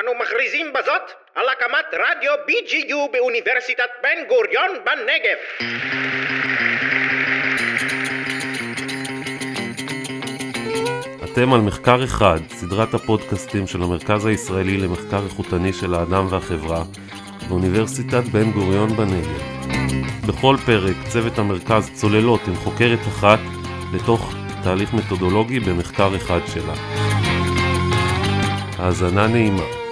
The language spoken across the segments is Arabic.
אנו מכריזים בזאת על הקמת רדיו BGU באוניברסיטת בן גוריון בנגב. אתם על מחקר אחד, סדרת הפודקאסטים של המרכז הישראלי למחקר איכותני של האדם והחברה, באוניברסיטת בן גוריון בנגב. בכל פרק צוות המרכז צוללות עם חוקרת אחת לתוך תהליך מתודולוגי במחקר אחד שלה. האזנה נעימה.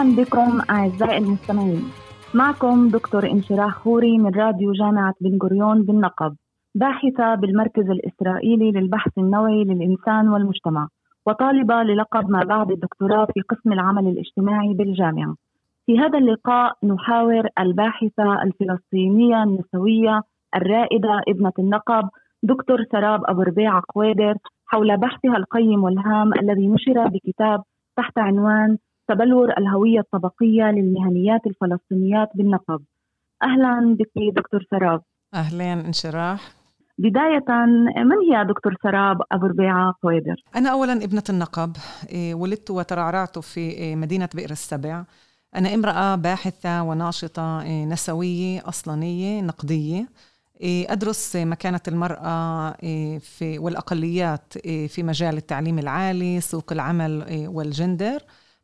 أهلا بكم أعزائي المستمعين. معكم دكتور انشراح خوري من راديو جامعة بن غوريون بالنقب باحثة بالمركز الإسرائيلي للبحث النوعي للإنسان والمجتمع وطالبة للقب ما بعد الدكتوراه في قسم العمل الاجتماعي بالجامعة. في هذا اللقاء نحاور الباحثة الفلسطينية النسوية الرائدة ابنة النقب دكتور سراب أبو ربيع قويدر حول بحثها القيم والهام الذي نشر بكتاب تحت عنوان تبلور الهوية الطبقية للمهنيات الفلسطينيات بالنقب. أهلا بك دكتور سراب. أهلين انشراح. بداية من هي دكتور سراب أبو ربيعة قويدر؟ أنا أولا ابنة النقب إيه، ولدت وترعرعت في إيه، مدينة بئر السبع. أنا امرأة باحثة وناشطة إيه، نسوية أصلانية نقدية. أدرس مكانة المرأة في والأقليات في مجال التعليم العالي سوق العمل والجندر.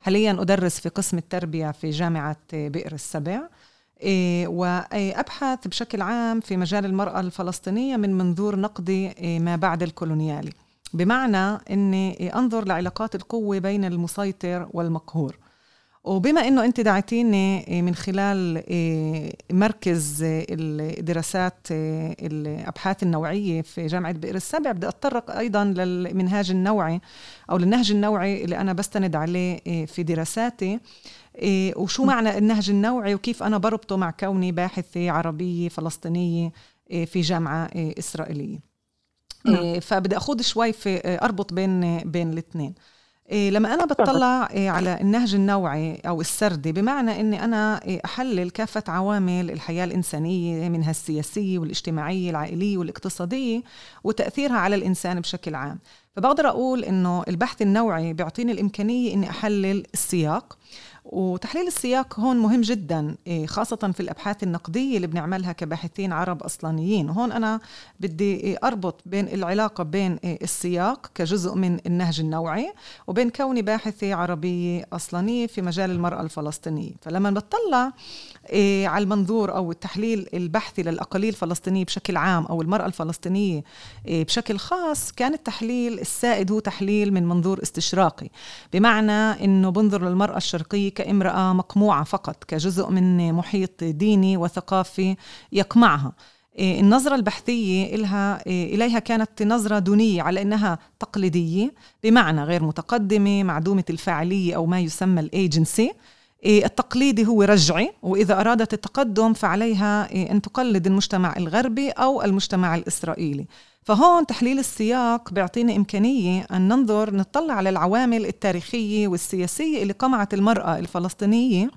حاليا أدرس في قسم التربية في جامعة بئر السبع. إيه، وأبحث بشكل عام في مجال المرأة الفلسطينية من منظور نقدي إيه، ما بعد الكولونيالي. بمعنى أني أنظر لعلاقات القوة بين المسيطر والمقهور. وبما إنه أنت دعيتيني من خلال مركز الدراسات الأبحاث النوعية في جامعة بئر السبع بدي أتطرق أيضا للمنهاج النوعي أو للنهج النوعي اللي أنا بستند عليه في دراساتي. وشو معنى النهج النوعي وكيف أنا بربطه مع كوني باحثة عربية فلسطينية في جامعة إسرائيلية. فبدي أخوض شوي في أربط بين بين الاثنين. لما أنا بطلع إيه على النهج النوعي أو السردي بمعنى أني أنا إيه أحلل كافة عوامل الحياة الإنسانية منها السياسية والاجتماعية العائلية والاقتصادية وتأثيرها على الإنسان بشكل عام. فبقدر أقول أنه البحث النوعي بيعطيني الإمكانية أني أحلل السياق. وتحليل السياق هون مهم جدا إيه، خاصة في الأبحاث النقدية اللي بنعملها كباحثين عرب أصلانيين. هون أنا بدي أربط بين العلاقة بين إيه، السياق كجزء من النهج النوعي وبين كوني باحثة عربية أصلانية في مجال المرأة الفلسطينية. فلما بطلع إيه، على المنظور أو التحليل البحثي للأقاليم الفلسطينية بشكل عام أو المرأة الفلسطينية بشكل خاص كان التحليل السائد هو تحليل من منظور استشراقي. بمعنى أنه بنظر للمرأة الشرقية كامرأة مقموعة فقط كجزء من محيط ديني وثقافي يقمعها. إيه، النظرة البحثية إلها إيه، إليها كانت نظرة دونية على أنها تقليدية بمعنى غير متقدمة معدومة الفاعلية أو ما يسمى الإيجنسي. إيه، التقليدي هو رجعي وإذا أرادت التقدم فعليها أن تقلد المجتمع الغربي أو المجتمع الإسرائيلي. فهون تحليل السياق بيعطينا إمكانية أن ننظر نطلع على العوامل التاريخية والسياسية اللي قمعت المرأة الفلسطينية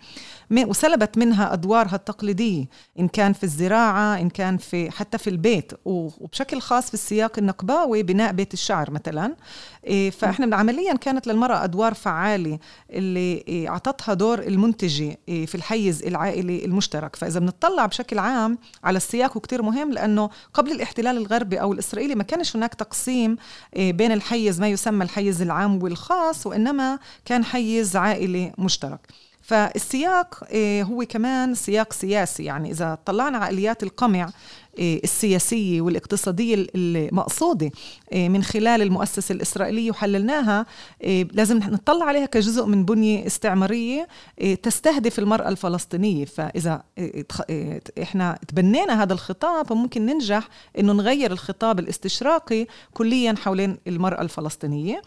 وسلبت منها أدوارها التقليدية إن كان في الزراعة إن كان في حتى في البيت وبشكل خاص في السياق النقباوي بناء بيت الشعر مثلا. إيه، فإحنا عمليا كانت للمرأة أدوار فعالة اللي إيه، أعطتها دور المنتجة إيه، في الحيز العائلي المشترك. فإذا بنطلع بشكل عام على السياق وكتير مهم لأنه قبل الاحتلال الغربي أو الإسرائيلي ما كانش هناك تقسيم بين الحيز ما يسمى الحيز العام والخاص وإنما كان حيز عائلي مشترك. فالسياق هو كمان سياق سياسي. يعني إذا طلعنا على آليات القمع السياسية والاقتصادية المقصودة آه، من خلال المؤسسة الإسرائيلية وحللناها. لازم نطلع عليها كجزء من بنية استعمارية تستهدف المرأة الفلسطينية. فإذا إحنا تبنينا هذا الخطاب ممكن ننجح إنه نغير الخطاب الاستشراقي كليا حول المرأة الفلسطينية.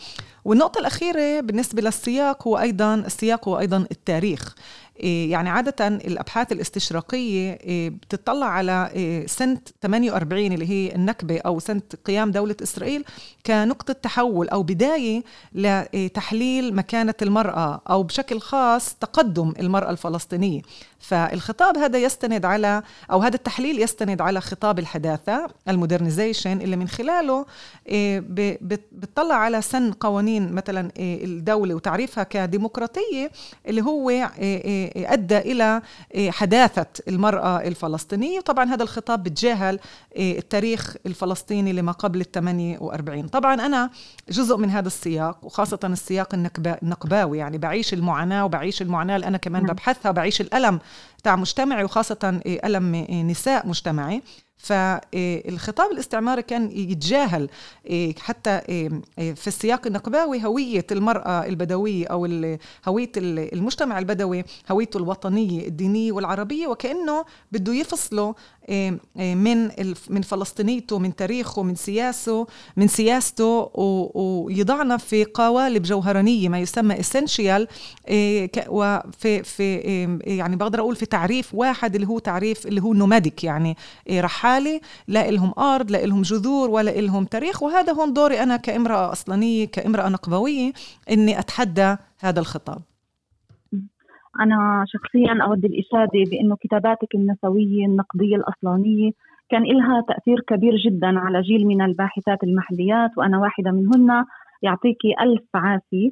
والنقطة الأخيرة بالنسبة للسياق هو أيضا السياق هو أيضا التاريخ. يعني عادة الأبحاث الاستشراقية إيه، بتطلع على إيه، سنة 48 اللي هي النكبة أو سنة قيام دولة إسرائيل كنقطة تحول أو بداية لتحليل مكانة المرأة أو بشكل خاص تقدم المرأة الفلسطينية. فالخطاب هذا يستند على أو هذا التحليل يستند على خطاب الحداثة المودرنيزيشن اللي من خلاله آه، بتطلع على سن قوانين مثلا آه، الدولة وتعريفها كديمقراطية اللي هو أدى إلى حداثة المرأة الفلسطينية وطبعا هذا الخطاب بتجاهل التاريخ الفلسطيني لما قبل ال 48 طبعا أنا جزء من هذا السياق وخاصة السياق النقباوي يعني بعيش المعاناة وبعيش المعاناة اللي أنا كمان نعم. ببحثها بعيش الألم تاع مجتمعي وخاصة ألم نساء مجتمعي. فالخطاب الاستعماري كان يتجاهل إيه، حتى إيه، إيه، في السياق النقباوي هوية المرأة البدوية أو هوية المجتمع البدوي هويته الوطنية الدينية والعربية وكأنه بده يفصله من من فلسطينيته من تاريخه من سياسه من سياسته ويضعنا في قوالب جوهرانية ما يسمى اسينشيال وفي في يعني بقدر أقول في تعريف واحد اللي هو تعريف اللي هو نوماديك يعني رحالي لا لهم أرض لا لهم جذور ولا لهم تاريخ وهذا هون دوري أنا كامرأة أصلانية كامرأة نقبوية إني أتحدى هذا الخطاب. أنا شخصيا أود الإشادة بأنه كتاباتك النسوية النقدية الأصلانية كان لها تأثير كبير جدا على جيل من الباحثات المحليات وأنا واحدة منهن. يعطيكي ألف عافية.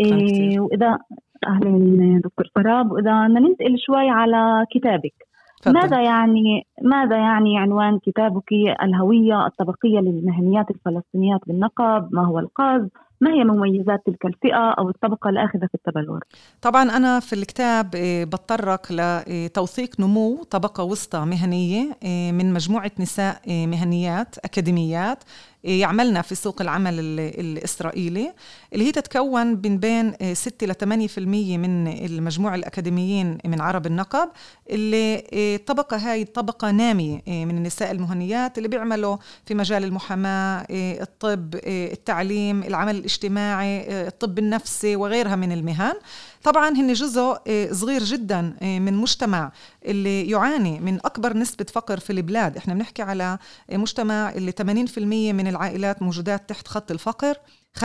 إيه وإذا أهلا دكتور فراب وإذا ننتقل شوي على كتابك. فضل. ماذا يعني ماذا يعني عنوان كتابك الهوية الطبقية للمهنيات الفلسطينيات بالنقب؟ ما هو القاز ما هي مميزات تلك الفئة أو الطبقة الآخذة في التبلور؟ طبعا أنا في الكتاب آه، بتطرق لتوثيق نمو طبقة وسطى مهنية آه، من مجموعة نساء آه، مهنيات أكاديميات يعملنا في سوق العمل الإسرائيلي اللي هي تتكون من بين 6 ل 8% من المجموع الأكاديميين من عرب النقب اللي الطبقة هاي طبقة نامية من النساء المهنيات اللي بيعملوا في مجال المحاماة الطب التعليم العمل الاجتماعي الطب النفسي وغيرها من المهن. طبعا هن جزء آه، صغير جدا آه، من مجتمع اللي يعاني من أكبر نسبة فقر في البلاد. إحنا بنحكي على مجتمع اللي 80% من العائلات موجودات تحت خط الفقر. 50%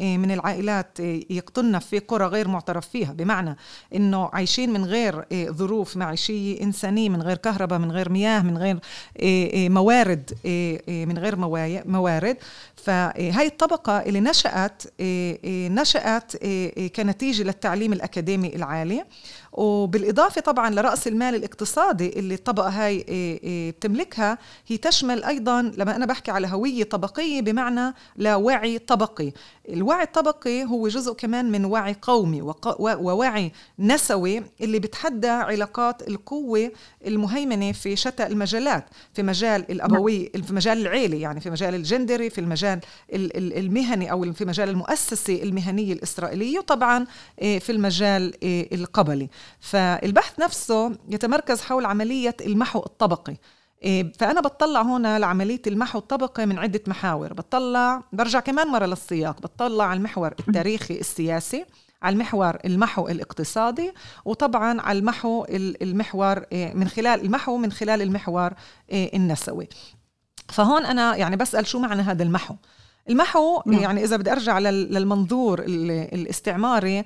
من العائلات يقطن في قرى غير معترف فيها بمعنى إنه عايشين من غير ظروف معيشية إنسانية من غير كهرباء من غير مياه من غير موارد من غير موارد. فهي الطبقة اللي نشأت نشأت كنتيجة للتعليم الأكاديمي العالي. وبالإضافة طبعا لرأس المال الاقتصادي اللي الطبقة هاي بتملكها هي تشمل أيضا لما أنا بحكي على هوية طبقية بمعنى لوعي طبقي. الوعي الطبقي هو جزء كمان من وعي قومي ووعي نسوي اللي بتحدى علاقات القوة المهيمنة في شتى المجالات في مجال الأبوي في مجال العيلة يعني في مجال الجندري في المجال المهني أو في مجال المؤسسة المهنية الإسرائيلية وطبعا آه، في المجال القبلي. فالبحث نفسه يتمركز حول عملية المحو الطبقي. إيه، فأنا بطلع هنا لعملية المحو الطبقي من عدة محاور. بطلع برجع كمان مرة للسياق. بطلع على المحور التاريخي السياسي على المحور المحو الاقتصادي وطبعا على المحو المحور إيه، من خلال المحو من خلال المحور إيه، النسوي. فهون أنا يعني بسأل شو معنى هذا المحو؟ المحو نعم. يعني إذا بدي أرجع للمنظور الاستعماري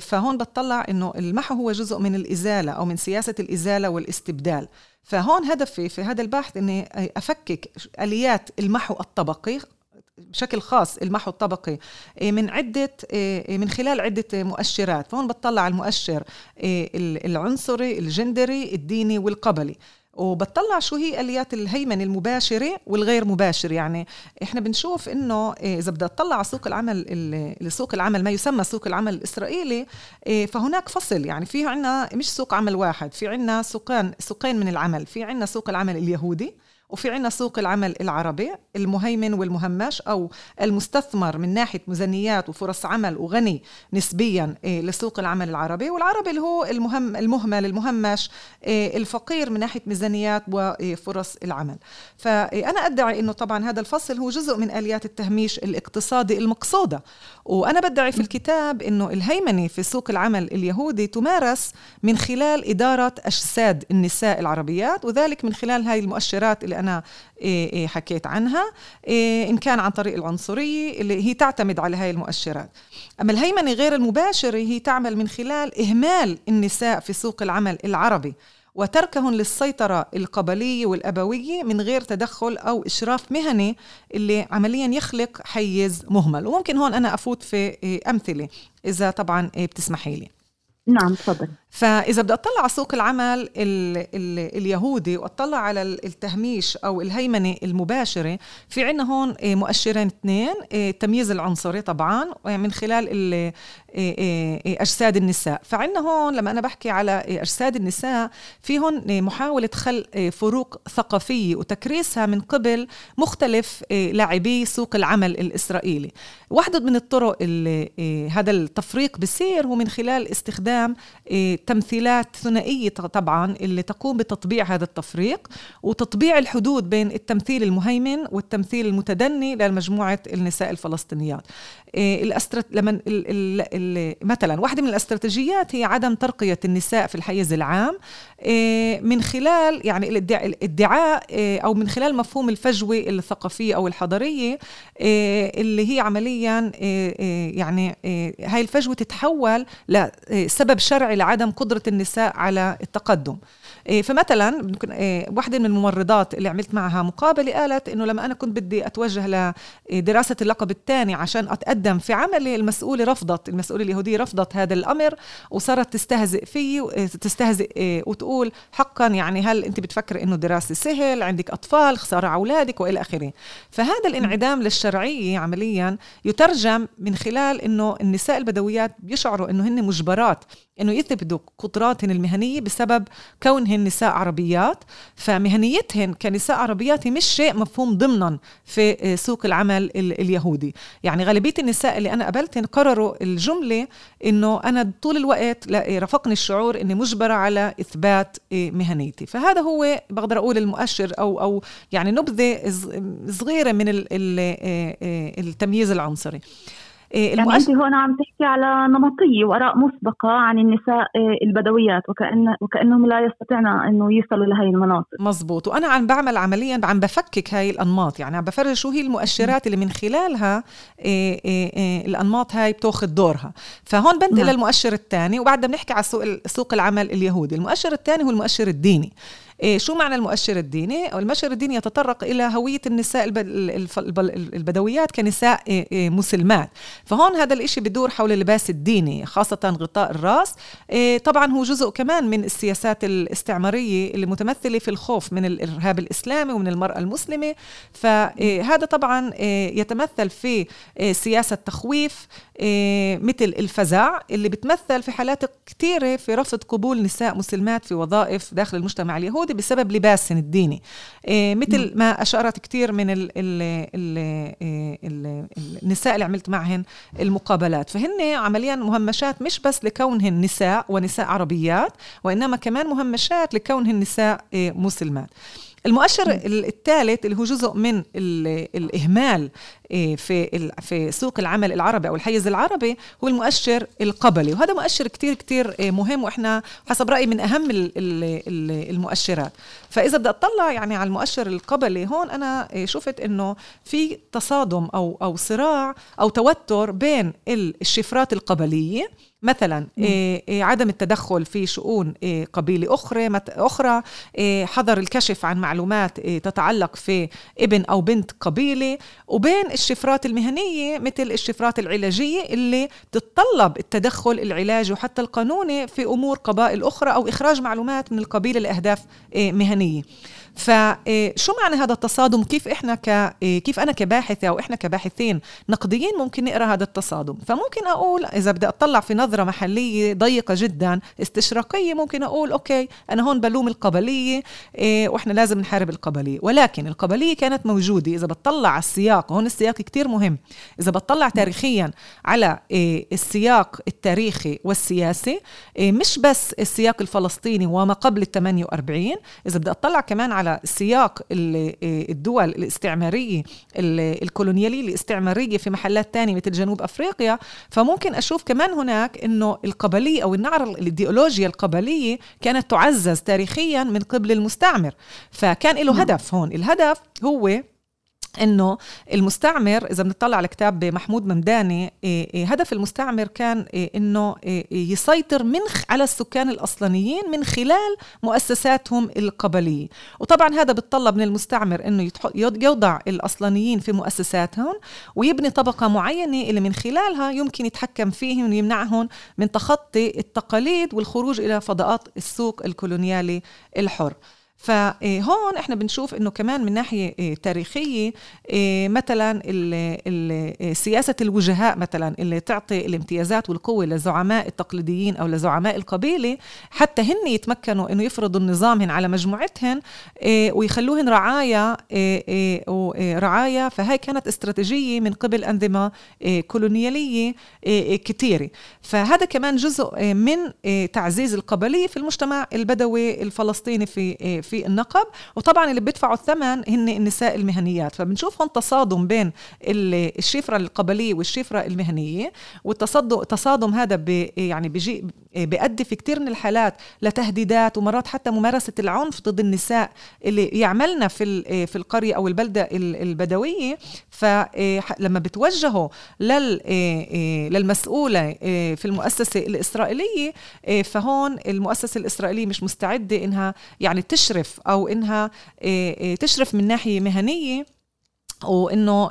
فهون بتطلع إنه المحو هو جزء من الإزالة أو من سياسة الإزالة والاستبدال. فهون هدفي في هذا البحث إني أفكك آليات المحو الطبقي بشكل خاص المحو الطبقي إيه، من عدة إيه، من خلال عدة مؤشرات. فهون بتطلع على المؤشر إيه، العنصري الجندري الديني والقبلي. وبتطلع شو هي آليات الهيمنه المباشرة والغير مباشر. يعني إحنا بنشوف إنه إذا بدي اطلع على سوق العمل سوق العمل ما يسمى سوق العمل الإسرائيلي فهناك فصل. يعني في عندنا مش سوق عمل واحد في عندنا سوقان سوقين من العمل في عندنا سوق العمل اليهودي وفي عنا سوق العمل العربي المهيمن والمهمش أو المستثمر من ناحية ميزانيات وفرص عمل وغني نسبيا إيه، لسوق العمل العربي. والعربي اللي هو المهم المهمل المهمش إيه، الفقير من ناحية ميزانيات وفرص العمل. فأنا أدعي أنه طبعا هذا الفصل هو جزء من آليات التهميش الاقتصادي المقصودة. وأنا بدعي في الكتاب أنه الهيمنة في سوق العمل اليهودي تمارس من خلال إدارة أجساد النساء العربيات وذلك من خلال هاي المؤشرات اللي أنا حكيت عنها. إن كان عن طريق العنصرية اللي هي تعتمد على هاي المؤشرات. أما الهيمنة غير المباشرة هي تعمل من خلال إهمال النساء في سوق العمل العربي وتركهم للسيطرة القبلية والأبوية من غير تدخل أو إشراف مهني اللي عمليا يخلق حيز مهمل. وممكن هون أنا أفوت في أمثلة إذا طبعا بتسمحي لي. نعم تفضل. فإذا بدي أطلع على سوق العمل ال ال اليهودي وأطلع على التهميش أو الهيمنة المباشرة في عندنا هون مؤشرين اثنين التمييز العنصري طبعا من خلال أجساد النساء. فعندنا هون لما أنا بحكي على أجساد النساء في هون محاولة خلق فروق ثقافية وتكريسها من قبل مختلف لاعبي سوق العمل الإسرائيلي. واحدة من الطرق اللي هذا التفريق بصير هو من خلال استخدام تمثيلات ثنائية طبعا اللي تقوم بتطبيع هذا التفريق وتطبيع الحدود بين التمثيل المهيمن والتمثيل المتدني لمجموعة النساء الفلسطينيات. إيه، الأسترت... لما ال... ال... مثلا واحدة من الاستراتيجيات هي عدم ترقية النساء في الحيز العام إيه، من خلال يعني الادعاء إيه، أو من خلال مفهوم الفجوة الثقافية أو الحضارية اللي هي عمليا يعني هاي الفجوة تتحول لسبب شرعي لعدم قدرة النساء على التقدم. إيه، فمثلا ممكن إيه، واحدة من الممرضات اللي عملت معها مقابلة قالت إنه لما أنا كنت بدي أتوجه لدراسة اللقب الثاني عشان أتقدم في عملي المسؤولة رفضت المسؤولة اليهودية رفضت هذا الأمر وصارت تستهزئ فيه إيه، تستهزئ وتقول حقا يعني هل أنت بتفكر إنه دراسة سهل عندك أطفال خسارة على أولادك وإلى آخره. فهذا الانعدام للشرعية عمليا يترجم من خلال إنه النساء البدويات بيشعروا إنه هن مجبرات إنه يثبتوا قدراتهن المهنية بسبب كونهن نساء عربيات فمهنيتهن كنساء عربيات مش شيء مفهوم ضمنا في سوق العمل اليهودي. يعني غالبية النساء اللي أنا قابلتهن قرروا الجملة إنه أنا طول الوقت رافقني الشعور إني مجبرة على إثبات مهنيتي. فهذا هو بقدر أقول المؤشر أو أو يعني نبذة صغيرة من التمييز العنصري. إيه، يعني انت هون عم تحكي على نمطية واراء مسبقة عن النساء إيه، البدويات وكأن وكأنهم لا يستطيعن إنه يصلوا لهي المناطق. مزبوط. وأنا عم بعمل عمليا عم بفكك هاي الأنماط. يعني عم بفرج شو هي المؤشرات اللي من خلالها إيه، الأنماط هاي بتأخذ دورها. فهون بنتقل نعم. للمؤشر الثاني وبعدها بنحكي على سوق سوق العمل اليهودي. المؤشر الثاني هو المؤشر الديني. شو معنى المؤشر الديني؟ المؤشر الديني يتطرق إلى هوية النساء البدويات كنساء إيه، إيه، مسلمات. فهون هذا الإشي بدور حول اللباس الديني خاصة غطاء الرأس. إيه، طبعا هو جزء كمان من السياسات الاستعمارية اللي متمثلة في الخوف من الإرهاب الإسلامي ومن المرأة المسلمة. فهذا طبعا يتمثل في سياسة تخويف مثل الفزع اللي بتمثل في حالات كثيرة في رفض قبول نساء مسلمات في وظائف داخل المجتمع اليهودي. موجودة بسبب لباسهم الديني. إيه مثل ما أشارت كثير من ال ال ال ال النساء اللي عملت معهن المقابلات. فهن عمليا مهمشات مش بس لكونهن نساء ونساء عربيات وإنما كمان مهمشات لكونهن نساء إيه مسلمات. المؤشر الثالث اللي هو جزء من الإهمال في في سوق العمل العربي أو الحيز العربي هو المؤشر القبلي وهذا مؤشر كتير كتير إيه، مهم وإحنا حسب رأيي من أهم المؤشرات. فإذا بدي أطلع يعني على المؤشر القبلي هون أنا إيه، شفت إنه في تصادم أو أو صراع أو توتر بين الشفرات القبلية مثلا إيه إيه عدم التدخل في شؤون إيه قبيلة أخرى أخرى إيه حظر الكشف عن معلومات إيه تتعلق في ابن أو بنت قبيلة وبين الشفرات المهنية مثل الشفرات العلاجية اللي بتتطلب التدخل العلاجي وحتى القانوني في أمور قبائل أخرى أو إخراج معلومات من القبيلة لأهداف إيه مهنية. فشو معنى هذا التصادم؟ كيف إحنا ك كيف أنا كباحثة أو إحنا كباحثين نقديين ممكن نقرأ هذا التصادم؟ فممكن أقول إذا بدي أطلع في نظرة محلية ضيقة جدا استشراقية ممكن أقول أوكي أنا هون بلوم القبلية إيه، وإحنا لازم نحارب القبلية. ولكن القبلية كانت موجودة. إذا بتطلع على السياق هون السياق كتير مهم. إذا بتطلع تاريخيا على إيه، السياق التاريخي والسياسي إيه، مش بس السياق الفلسطيني وما قبل ال 48 إذا بدي أطلع كمان على على سياق الدول الاستعمارية الكولونيالية الاستعمارية في محلات تانية مثل جنوب أفريقيا. فممكن أشوف كمان هناك إنه القبلية أو النعرة الإيديولوجيا القبلية كانت تعزز تاريخيا من قبل المستعمر. فكان له نعم. هدف هون. الهدف هو إنه المستعمر إذا بنطلع على كتاب محمود ممداني إيه، إيه، هدف المستعمر كان إيه، إنه يسيطر من على السكان الأصلانيين من خلال مؤسساتهم القبلية. وطبعا هذا بتطلب من المستعمر إنه يوضع الأصلانيين في مؤسساتهم ويبني طبقة معينة اللي من خلالها يمكن يتحكم فيهم ويمنعهم من تخطي التقاليد والخروج إلى فضاءات السوق الكولونيالي الحر. فهون إحنا بنشوف إنه كمان من ناحية آه، تاريخية آه، مثلا آه، سياسة الوجهاء مثلا اللي تعطي الامتيازات والقوة للزعماء التقليديين أو لزعماء القبيلة حتى هن يتمكنوا إنه يفرضوا النظامهن على مجموعتهن ويخلوهن رعايا رعايا فهي كانت استراتيجية من قبل أنظمة كولونيالية كثيره فهذا كمان جزء من تعزيز القبلية في المجتمع البدوي الفلسطيني في في النقب وطبعا اللي بيدفعوا الثمن هن النساء المهنيات. فبنشوف هون تصادم بين الشفرة القبلية والشفرة المهنية والتصادم التصادم هذا بي يعني بيجي بيؤدي في كثير من الحالات لتهديدات ومرات حتى ممارسة العنف ضد النساء اللي يعملنا في في القرية أو البلدة البدوية. فلما بتوجهوا لل للمسؤولة في المؤسسة الإسرائيلية فهون المؤسسة الإسرائيلية مش مستعدة إنها يعني تشرف أو إنها تشرف من ناحية مهنية وإنه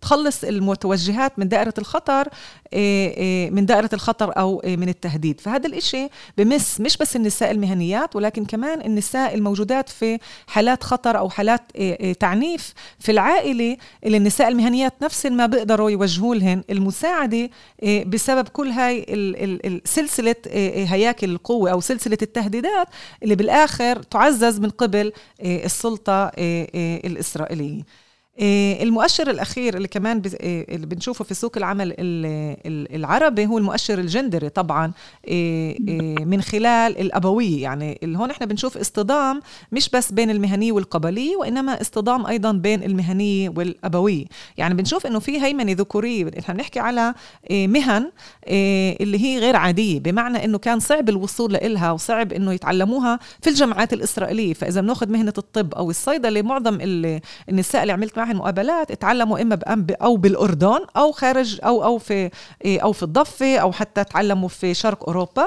تخلص المتوجهات من دائرة الخطر من دائرة الخطر أو من التهديد. فهذا الإشي بمس مش بس النساء المهنيات ولكن كمان النساء الموجودات في حالات خطر أو حالات تعنيف في العائلة اللي النساء المهنيات نفس ما بيقدروا يوجهوا لهن المساعدة بسبب كل هاي سلسلة هياكل القوة أو سلسلة التهديدات اللي بالآخر تعزز من قبل السلطة الإسرائيلية. آه، المؤشر الأخير اللي كمان آه، اللي بنشوفه في سوق العمل العربي هو المؤشر الجندري طبعا آه، من خلال الأبوية. يعني هون إحنا بنشوف اصطدام مش بس بين المهنية والقبلية وإنما اصطدام أيضا بين المهنية والأبوية. يعني بنشوف إنه في هيمنة ذكورية إحنا بنحكي على مهن اللي هي غير عادية. بمعنى إنه كان صعب الوصول لإلها وصعب إنه يتعلموها في الجامعات الإسرائيلية. فإذا بناخذ مهنة الطب أو الصيدلة معظم النساء اللي عملت معها المقابلات اتعلموا إما أو بالأردن أو خارج أو أو في إيه، أو في الضفة أو حتى تعلموا في شرق أوروبا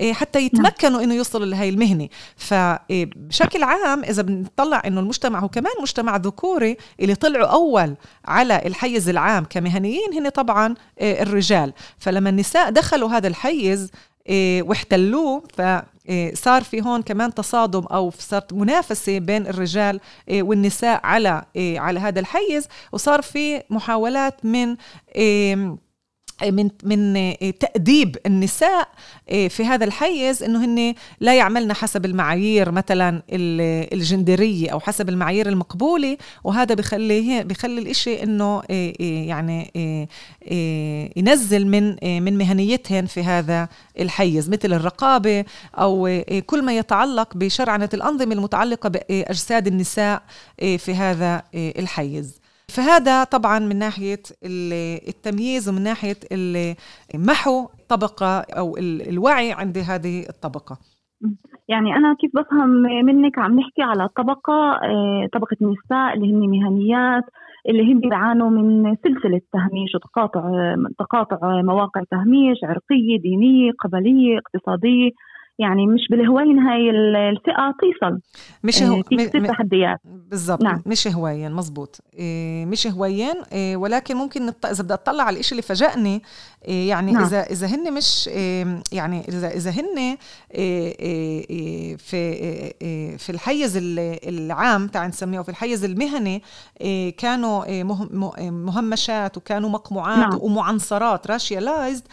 إيه، حتى نعم. يتمكنوا إنه يوصلوا لهي المهنة فبشكل عام إذا بنطلع إنه المجتمع هو كمان مجتمع ذكوري اللي طلعوا أول على الحيز العام كمهنيين هن طبعا إيه، الرجال فلما النساء دخلوا هذا الحيز واحتلوه ف إيه، صار في هون كمان تصادم أو صارت منافسة بين الرجال إيه، والنساء على إيه، على هذا الحيز وصار في محاولات من من من تأديب النساء في هذا الحيز إنه هن لا يعملن حسب المعايير مثلا الجندرية أو حسب المعايير المقبولة وهذا بخلي بخلي الإشي إنه يعني ينزل من من مهنيتهن في هذا الحيز مثل الرقابة أو كل ما يتعلق بشرعنة الأنظمة المتعلقة بأجساد النساء في هذا الحيز. فهذا طبعا من ناحية التمييز ومن ناحية محو طبقة أو الوعي عند هذه الطبقة. يعني أنا كيف بفهم منك عم نحكي على طبقة آه، طبقة النساء اللي هن مهنيات اللي هم بيعانوا من سلسلة تهميش وتقاطع تقاطع مواقع تهميش عرقية دينية قبلية اقتصادية. يعني مش بالهواين هاي الفئة توصل مش هو في كثير تحديات بالضبط نعم. مش هواين مزبوط إيه مش هواين إيه ولكن ممكن نط... إذا بدي أطلع على الشيء اللي فاجأني إيه يعني نعم. اذا إذا هن مش إيه يعني اذا إذا هن إيه إيه, إيه، في إيه في الحيز العام تعال نسميه في الحيز المهني إيه كانوا إيه مهمشات وكانوا مقموعات نعم. ومعنصرات racialized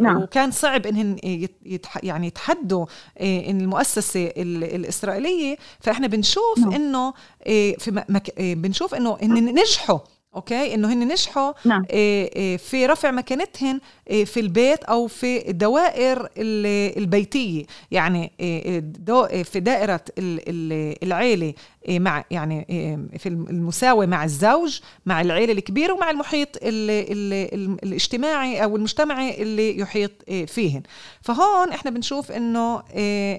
نعم. وكان صعب يتح يعني يتحدوا إيه إن المؤسسة الإسرائيلية فإحنا بنشوف نعم. إنه إيه في مك... إيه بنشوف إنه ان نجحوا أوكي إنه هن نجحوا نعم. في رفع مكانتهن آه، في البيت أو في الدوائر البيتية. يعني في دائرة العيلة مع يعني في المساواه مع الزوج مع العيلة الكبيرة ومع المحيط ال ال ال الاجتماعي أو المجتمعي اللي يحيط فيهن. فهون إحنا بنشوف إنه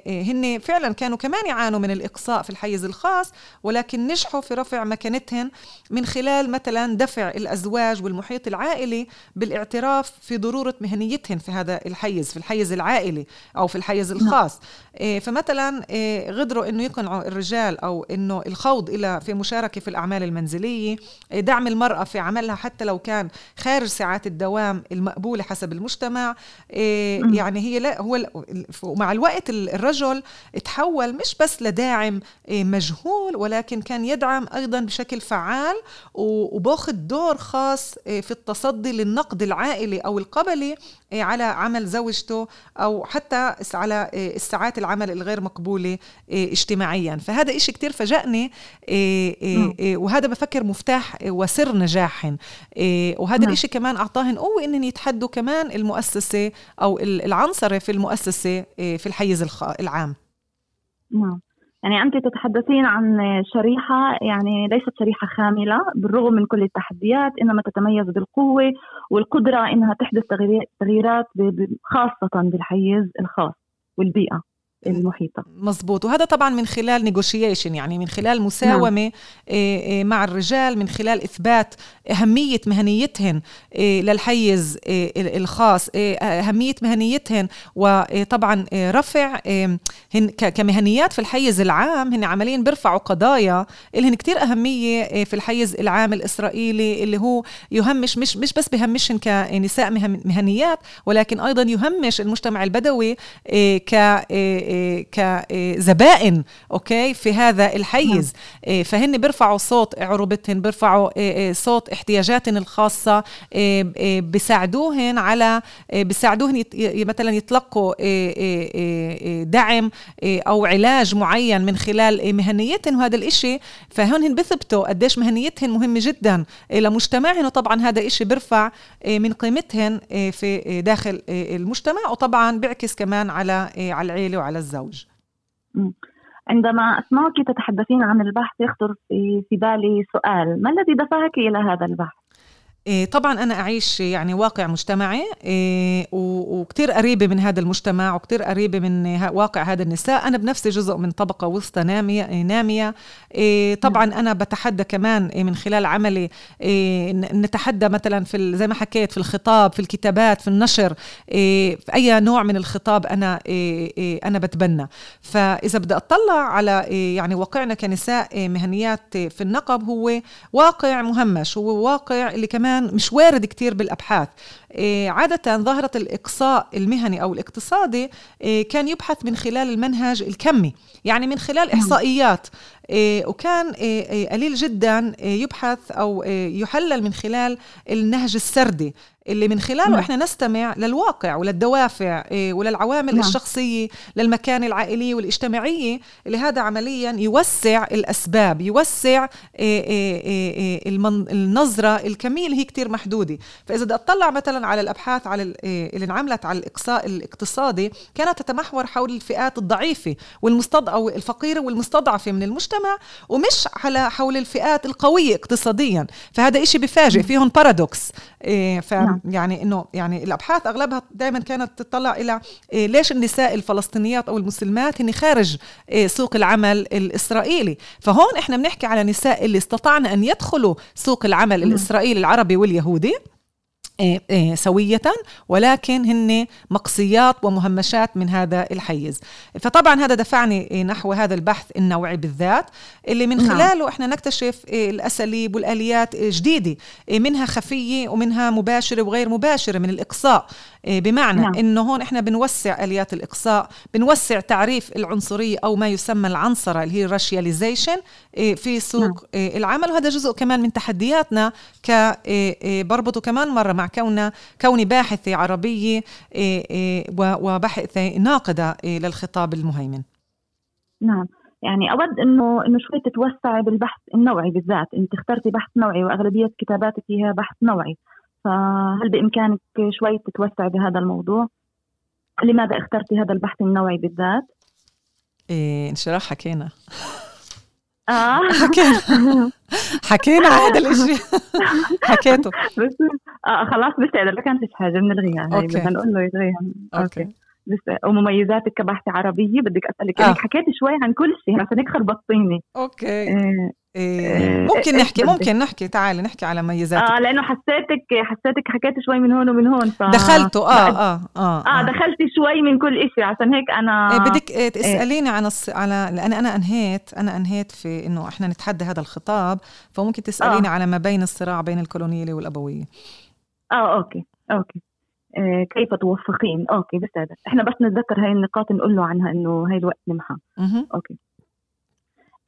هن فعلا كانوا كمان يعانوا من الإقصاء في الحيز الخاص ولكن نجحوا في رفع مكانتهن من خلال مثلا دفع الأزواج والمحيط العائلي بالإعتراف في ضرورة مهنيتهن في هذا الحيز في الحيز العائلي أو في الحيز نعم. الخاص. إيه، فمثلا إيه، غدروا إنه يقنعوا الرجال أو إنه الخوض إلى في مشاركة في الأعمال المنزلية. إيه، دعم المرأة في عملها حتى لو كان خارج ساعات الدوام المقبولة حسب المجتمع. يعني هي لا هو مع الوقت الرجل تحول مش بس لداعم مجهول ولكن كان يدعم أيضا بشكل فعال وباخذ دور خاص في التصدي للنقد العائلي أو القبلي على عمل زوجته أو حتى على الساعات العمل الغير مقبولة إيه، اجتماعيا. فهذا إشي كتير إيه، إيه، وهذا بفكر مفتاح وسر نجاحهم وهذا نعم. الإشي كمان أعطاهن قوة إنهم يتحدوا كمان المؤسسة أو العنصرة في المؤسسة في الحيز العام. نعم. يعني أنت تتحدثين عن شريحة يعني ليست شريحة خاملة بالرغم من كل التحديات إنما تتميز بالقوة والقدرة إنها تحدث تغييرات خاصة بالحيز الخاص والبيئة. المحيطة مزبوط وهذا طبعا من خلال نيغوشيشن يعني من خلال مساومة نعم. آه، آه، مع الرجال من خلال إثبات أهمية مهنيتهن آه، للحيز الخاص أهمية مهنيتهن وطبعا رفع هن كمهنيات في الحيز العام هن عمليا بيرفعوا قضايا لهن كتير أهمية في الحيز العام الإسرائيلي اللي هو يهمش مش مش بس بهمشن كنساء مهنيات ولكن أيضا يهمش المجتمع البدوي ك كزبائن أوكي؟ في هذا الحيز. نعم. إيه، فهن بيرفعوا صوت عروبتهن بيرفعوا إيه، صوت احتياجاتهن الخاصة بيساعدوهن على بيساعدوهن مثلا يتلقوا دعم أو علاج معين من خلال مهنيتهن وهذا الإشي. فهن بثبتوا قديش مهنيتهن مهمة جدا لمجتمعهن وطبعا هذا إشي بيرفع من قيمتهن في داخل المجتمع. وطبعا بيعكس كمان على على العيلة وعلى الزوج عندما أسمعك تتحدثين عن البحث يخطر في بالي سؤال. ما الذي دفعك إلى هذا البحث؟ إيه، طبعا أنا أعيش يعني واقع مجتمعي إيه، وكتير قريبة من هذا المجتمع وكتير قريبة من واقع هذا النساء. أنا بنفسي جزء من طبقة وسطى نامية, نامية. إيه، طبعا نعم. أنا بتحدى كمان من خلال عملي نتحدى مثلا في زي ما حكيت في الخطاب في الكتابات في النشر في أي نوع من الخطاب أنا أنا بتبنى. فإذا بدي أطلع على يعني واقعنا كنساء مهنيات في النقب هو واقع مهمش هو واقع اللي كمان كمان مش وارد كتير بالأبحاث إيه، عادة ظاهرة الإقصاء المهني أو الاقتصادي إيه، كان يبحث من خلال المنهج الكمي يعني من خلال نعم. إحصائيات وكان قليل جدا يبحث أو يحلل من خلال النهج السردي اللي من خلاله نعم. إحنا نستمع للواقع وللدوافع إيه، وللعوامل نعم. الشخصية للمكان العائليه والاجتماعية اللي هذا عمليا يوسع الأسباب يوسع إيه، إيه، النظرة الكمية اللي هي كتير محدودة فإذا بدي أطلع مثلا على الأبحاث على اللي انعملت على الإقصاء الاقتصادي كانت تتمحور حول الفئات الضعيفة والمستضعفه الفقيرة والمستضعفة من المجتمع ومش على حول الفئات القوية اقتصاديا. فهذا إشي بفاجئ فيهم بارادوكس ف نعم. يعني إنه يعني الأبحاث أغلبها دائما كانت تطلع إلى إيه، ليش النساء الفلسطينيات أو المسلمات هن خارج إيه، سوق العمل الإسرائيلي. فهون إحنا بنحكي على نساء اللي استطعنا أن يدخلوا سوق العمل الإسرائيلي العربي واليهودي. إيه، إيه، سوية ولكن هن مقصيات ومهمشات من هذا الحيز فطبعا هذا دفعني نحو هذا البحث النوعي بالذات اللي من نعم. خلاله إحنا نكتشف الأساليب والآليات جديدة منها خفية ومنها مباشرة وغير مباشرة من الإقصاء بمعنى نعم. إنه هون إحنا بنوسع آليات الإقصاء بنوسع تعريف العنصرية أو ما يسمى العنصرة اللي هي راشياليزيشن في سوق نعم. العمل وهذا جزء كمان من تحدياتنا ك بربطه كمان مرة مع كوننا كوني باحثة عربية إيه، إيه، وباحثة ناقدة للخطاب المهيمن. نعم. يعني أود انه إنه شوي تتوسعي بالبحث النوعي بالذات. أنت اخترتي بحث نوعي وأغلبية كتاباتك هي بحث نوعي. فهل بإمكانك شوي تتوسعي بهذا الموضوع؟ لماذا اخترتي هذا البحث النوعي بالذات؟ إيه انشراح حكينا آه. حكينا. حكينا هذا الإشي. حكيته. بس آه خلاص بس ما كانتش حاجة بنلغيها okay. بدنا نقول له يلغيها okay. بس ومميزاتك كباحثة عربية بدك أسألك آه. يعني حكيت شوي عن كل شيء عشان هيك خربطتيني. okay. آه, إيه آه، ممكن إيش نحكي بدك؟ ممكن نحكي. تعالي نحكي على ميزاتك آه لأنه حسيتك حسيتك حكيت شوي من هون ومن هون ف... دخلته. آه آه آه آه. دخلتي شوي من كل شيء عشان هيك أنا إيه بدك إيه تسأليني عن الص... على لأن أنا أنهيت أنا أنهيت في إنه إحنا نتحدى هذا الخطاب فممكن تسأليني آه. على ما بين الصراع بين الكولونيالية والأبوية. آه okay okay. آه كيف توفقين؟ okay بس هذا. إحنا بس نتذكر هاي النقاط نقول له عنها إنه هاي الوقت نمحى. أوكي.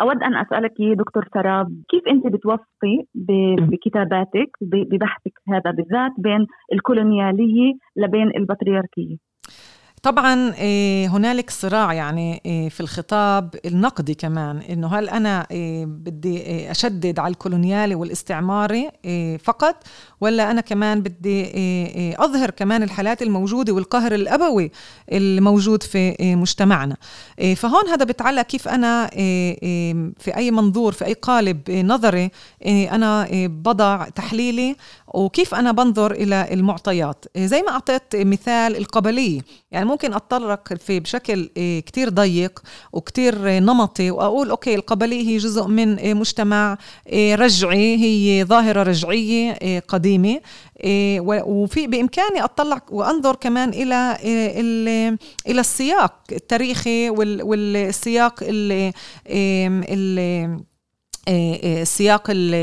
أود أن أسألك دكتور سراب كيف أنت بتوفقي بكتاباتك ببحثك هذا بالذات بين الكولونيالية لبين البطريركية؟ طبعا إيه، هنالك صراع يعني إيه، في الخطاب النقدي كمان إنه هل أنا إيه، بدي أشدد على الكولونيالي والاستعماري فقط ولا أنا كمان بدي أظهر كمان الحالات الموجودة والقهر الأبوي الموجود في مجتمعنا. فهون هذا بتعلق كيف أنا في أي منظور في أي قالب نظري أنا بضع تحليلي وكيف أنا بنظر إلى المعطيات. زي ما أعطيت مثال القبلية. يعني ممكن أتطرق في بشكل إيه، كتير ضيق وكتير إيه، نمطي وأقول أوكي القبلية هي جزء من إيه، مجتمع رجعي هي ظاهرة رجعية قديمة وفي بإمكاني اطلع وأنظر كمان إلى ال- إلى السياق التاريخي وال- والسياق ال- إيه، ال- إيه، إيه، السياق ال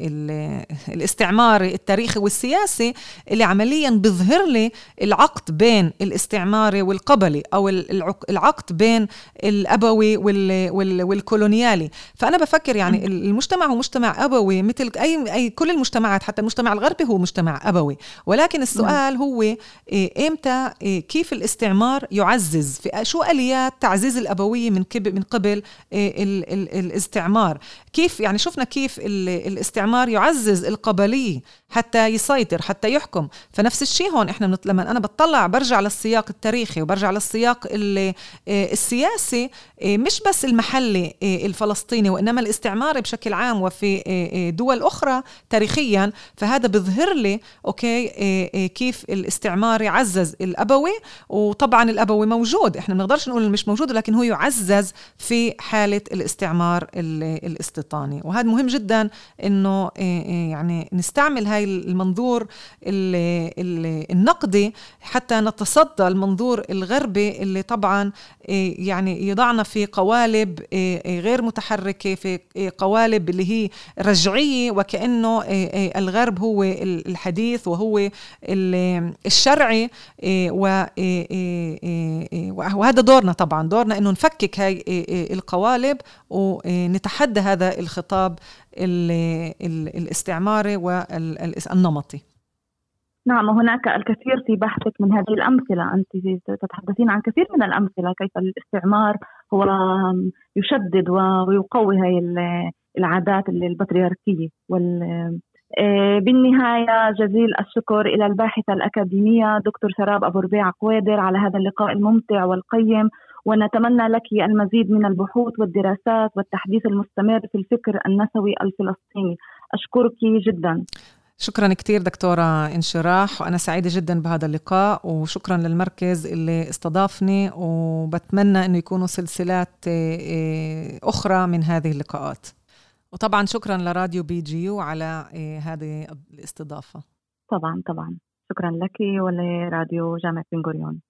ال الاستعماري التاريخي والسياسي اللي عمليا بيظهر لي العقد بين الاستعماري والقبلي أو ال- العق- العقد بين الأبوي وال وال والكولونيالي. فأنا بفكر يعني المجتمع هو مجتمع أبوي مثل أي أي كل المجتمعات حتى المجتمع الغربي هو مجتمع أبوي. ولكن السؤال هو إيه، إمتى إيه، كيف الاستعمار يعزز في شو آليات تعزيز الأبوية من من قبل إيه، ال- ال- الاستعمار؟ كيف يعني شفنا كيف ال- الاستعمار يعزز القبلية حتى يسيطر حتى يحكم. فنفس الشيء هون إحنا لما أنا بطلع برجع للسياق التاريخي وبرجع للسياق آه، السياسي آه، مش بس المحلي آه، الفلسطيني وإنما الاستعماري بشكل عام وفي دول أخرى تاريخيا. فهذا بيظهر لي أوكي كيف الاستعماري عزز الأبوي. وطبعا الأبوي موجود. إحنا ما بنقدرش نقول مش موجود لكن هو يعزز في حالة الاستعمار ال- الاستيطاني وهذا مهم جدا إنه آه، آه، يعني نستعمل هاي المنظور ال- ال- النقدي حتى نتصدى المنظور الغربي اللي طبعا آه، يعني يضعنا في قوالب غير متحركة في قوالب اللي هي رجعية وكأنه الغرب هو ال- الحديث وهو ال- الشرعي وهذا دورنا طبعا. دورنا إنه نفكك هاي القوالب ونتحدى هذا الخطاب ال- ال- الاستعماري والنمطي. نعم هناك الكثير في بحثك من هذه الأمثلة. أنت تتحدثين عن كثير من الأمثلة كيف الاستعمار هو يشدد ويقوي ال- العادات البطريركية. وال آه، بالنهاية جزيل الشكر إلى الباحثة الأكاديمية دكتور سراب أبو ربيع قوادر على هذا اللقاء الممتع والقيم. ونتمنى لك المزيد من البحوث والدراسات والتحديث المستمر في الفكر النسوي الفلسطيني. أشكرك جدا. شكرا كثير دكتورة انشراح وأنا سعيدة جدا بهذا اللقاء وشكرا للمركز اللي استضافني وبتمنى أنه يكونوا سلسلات آه، آه، أخرى من هذه اللقاءات. وطبعا شكرا لراديو BGU على آه، هذه الاستضافة. طبعا طبعا. شكرا لك ولراديو جامعة بن غوريون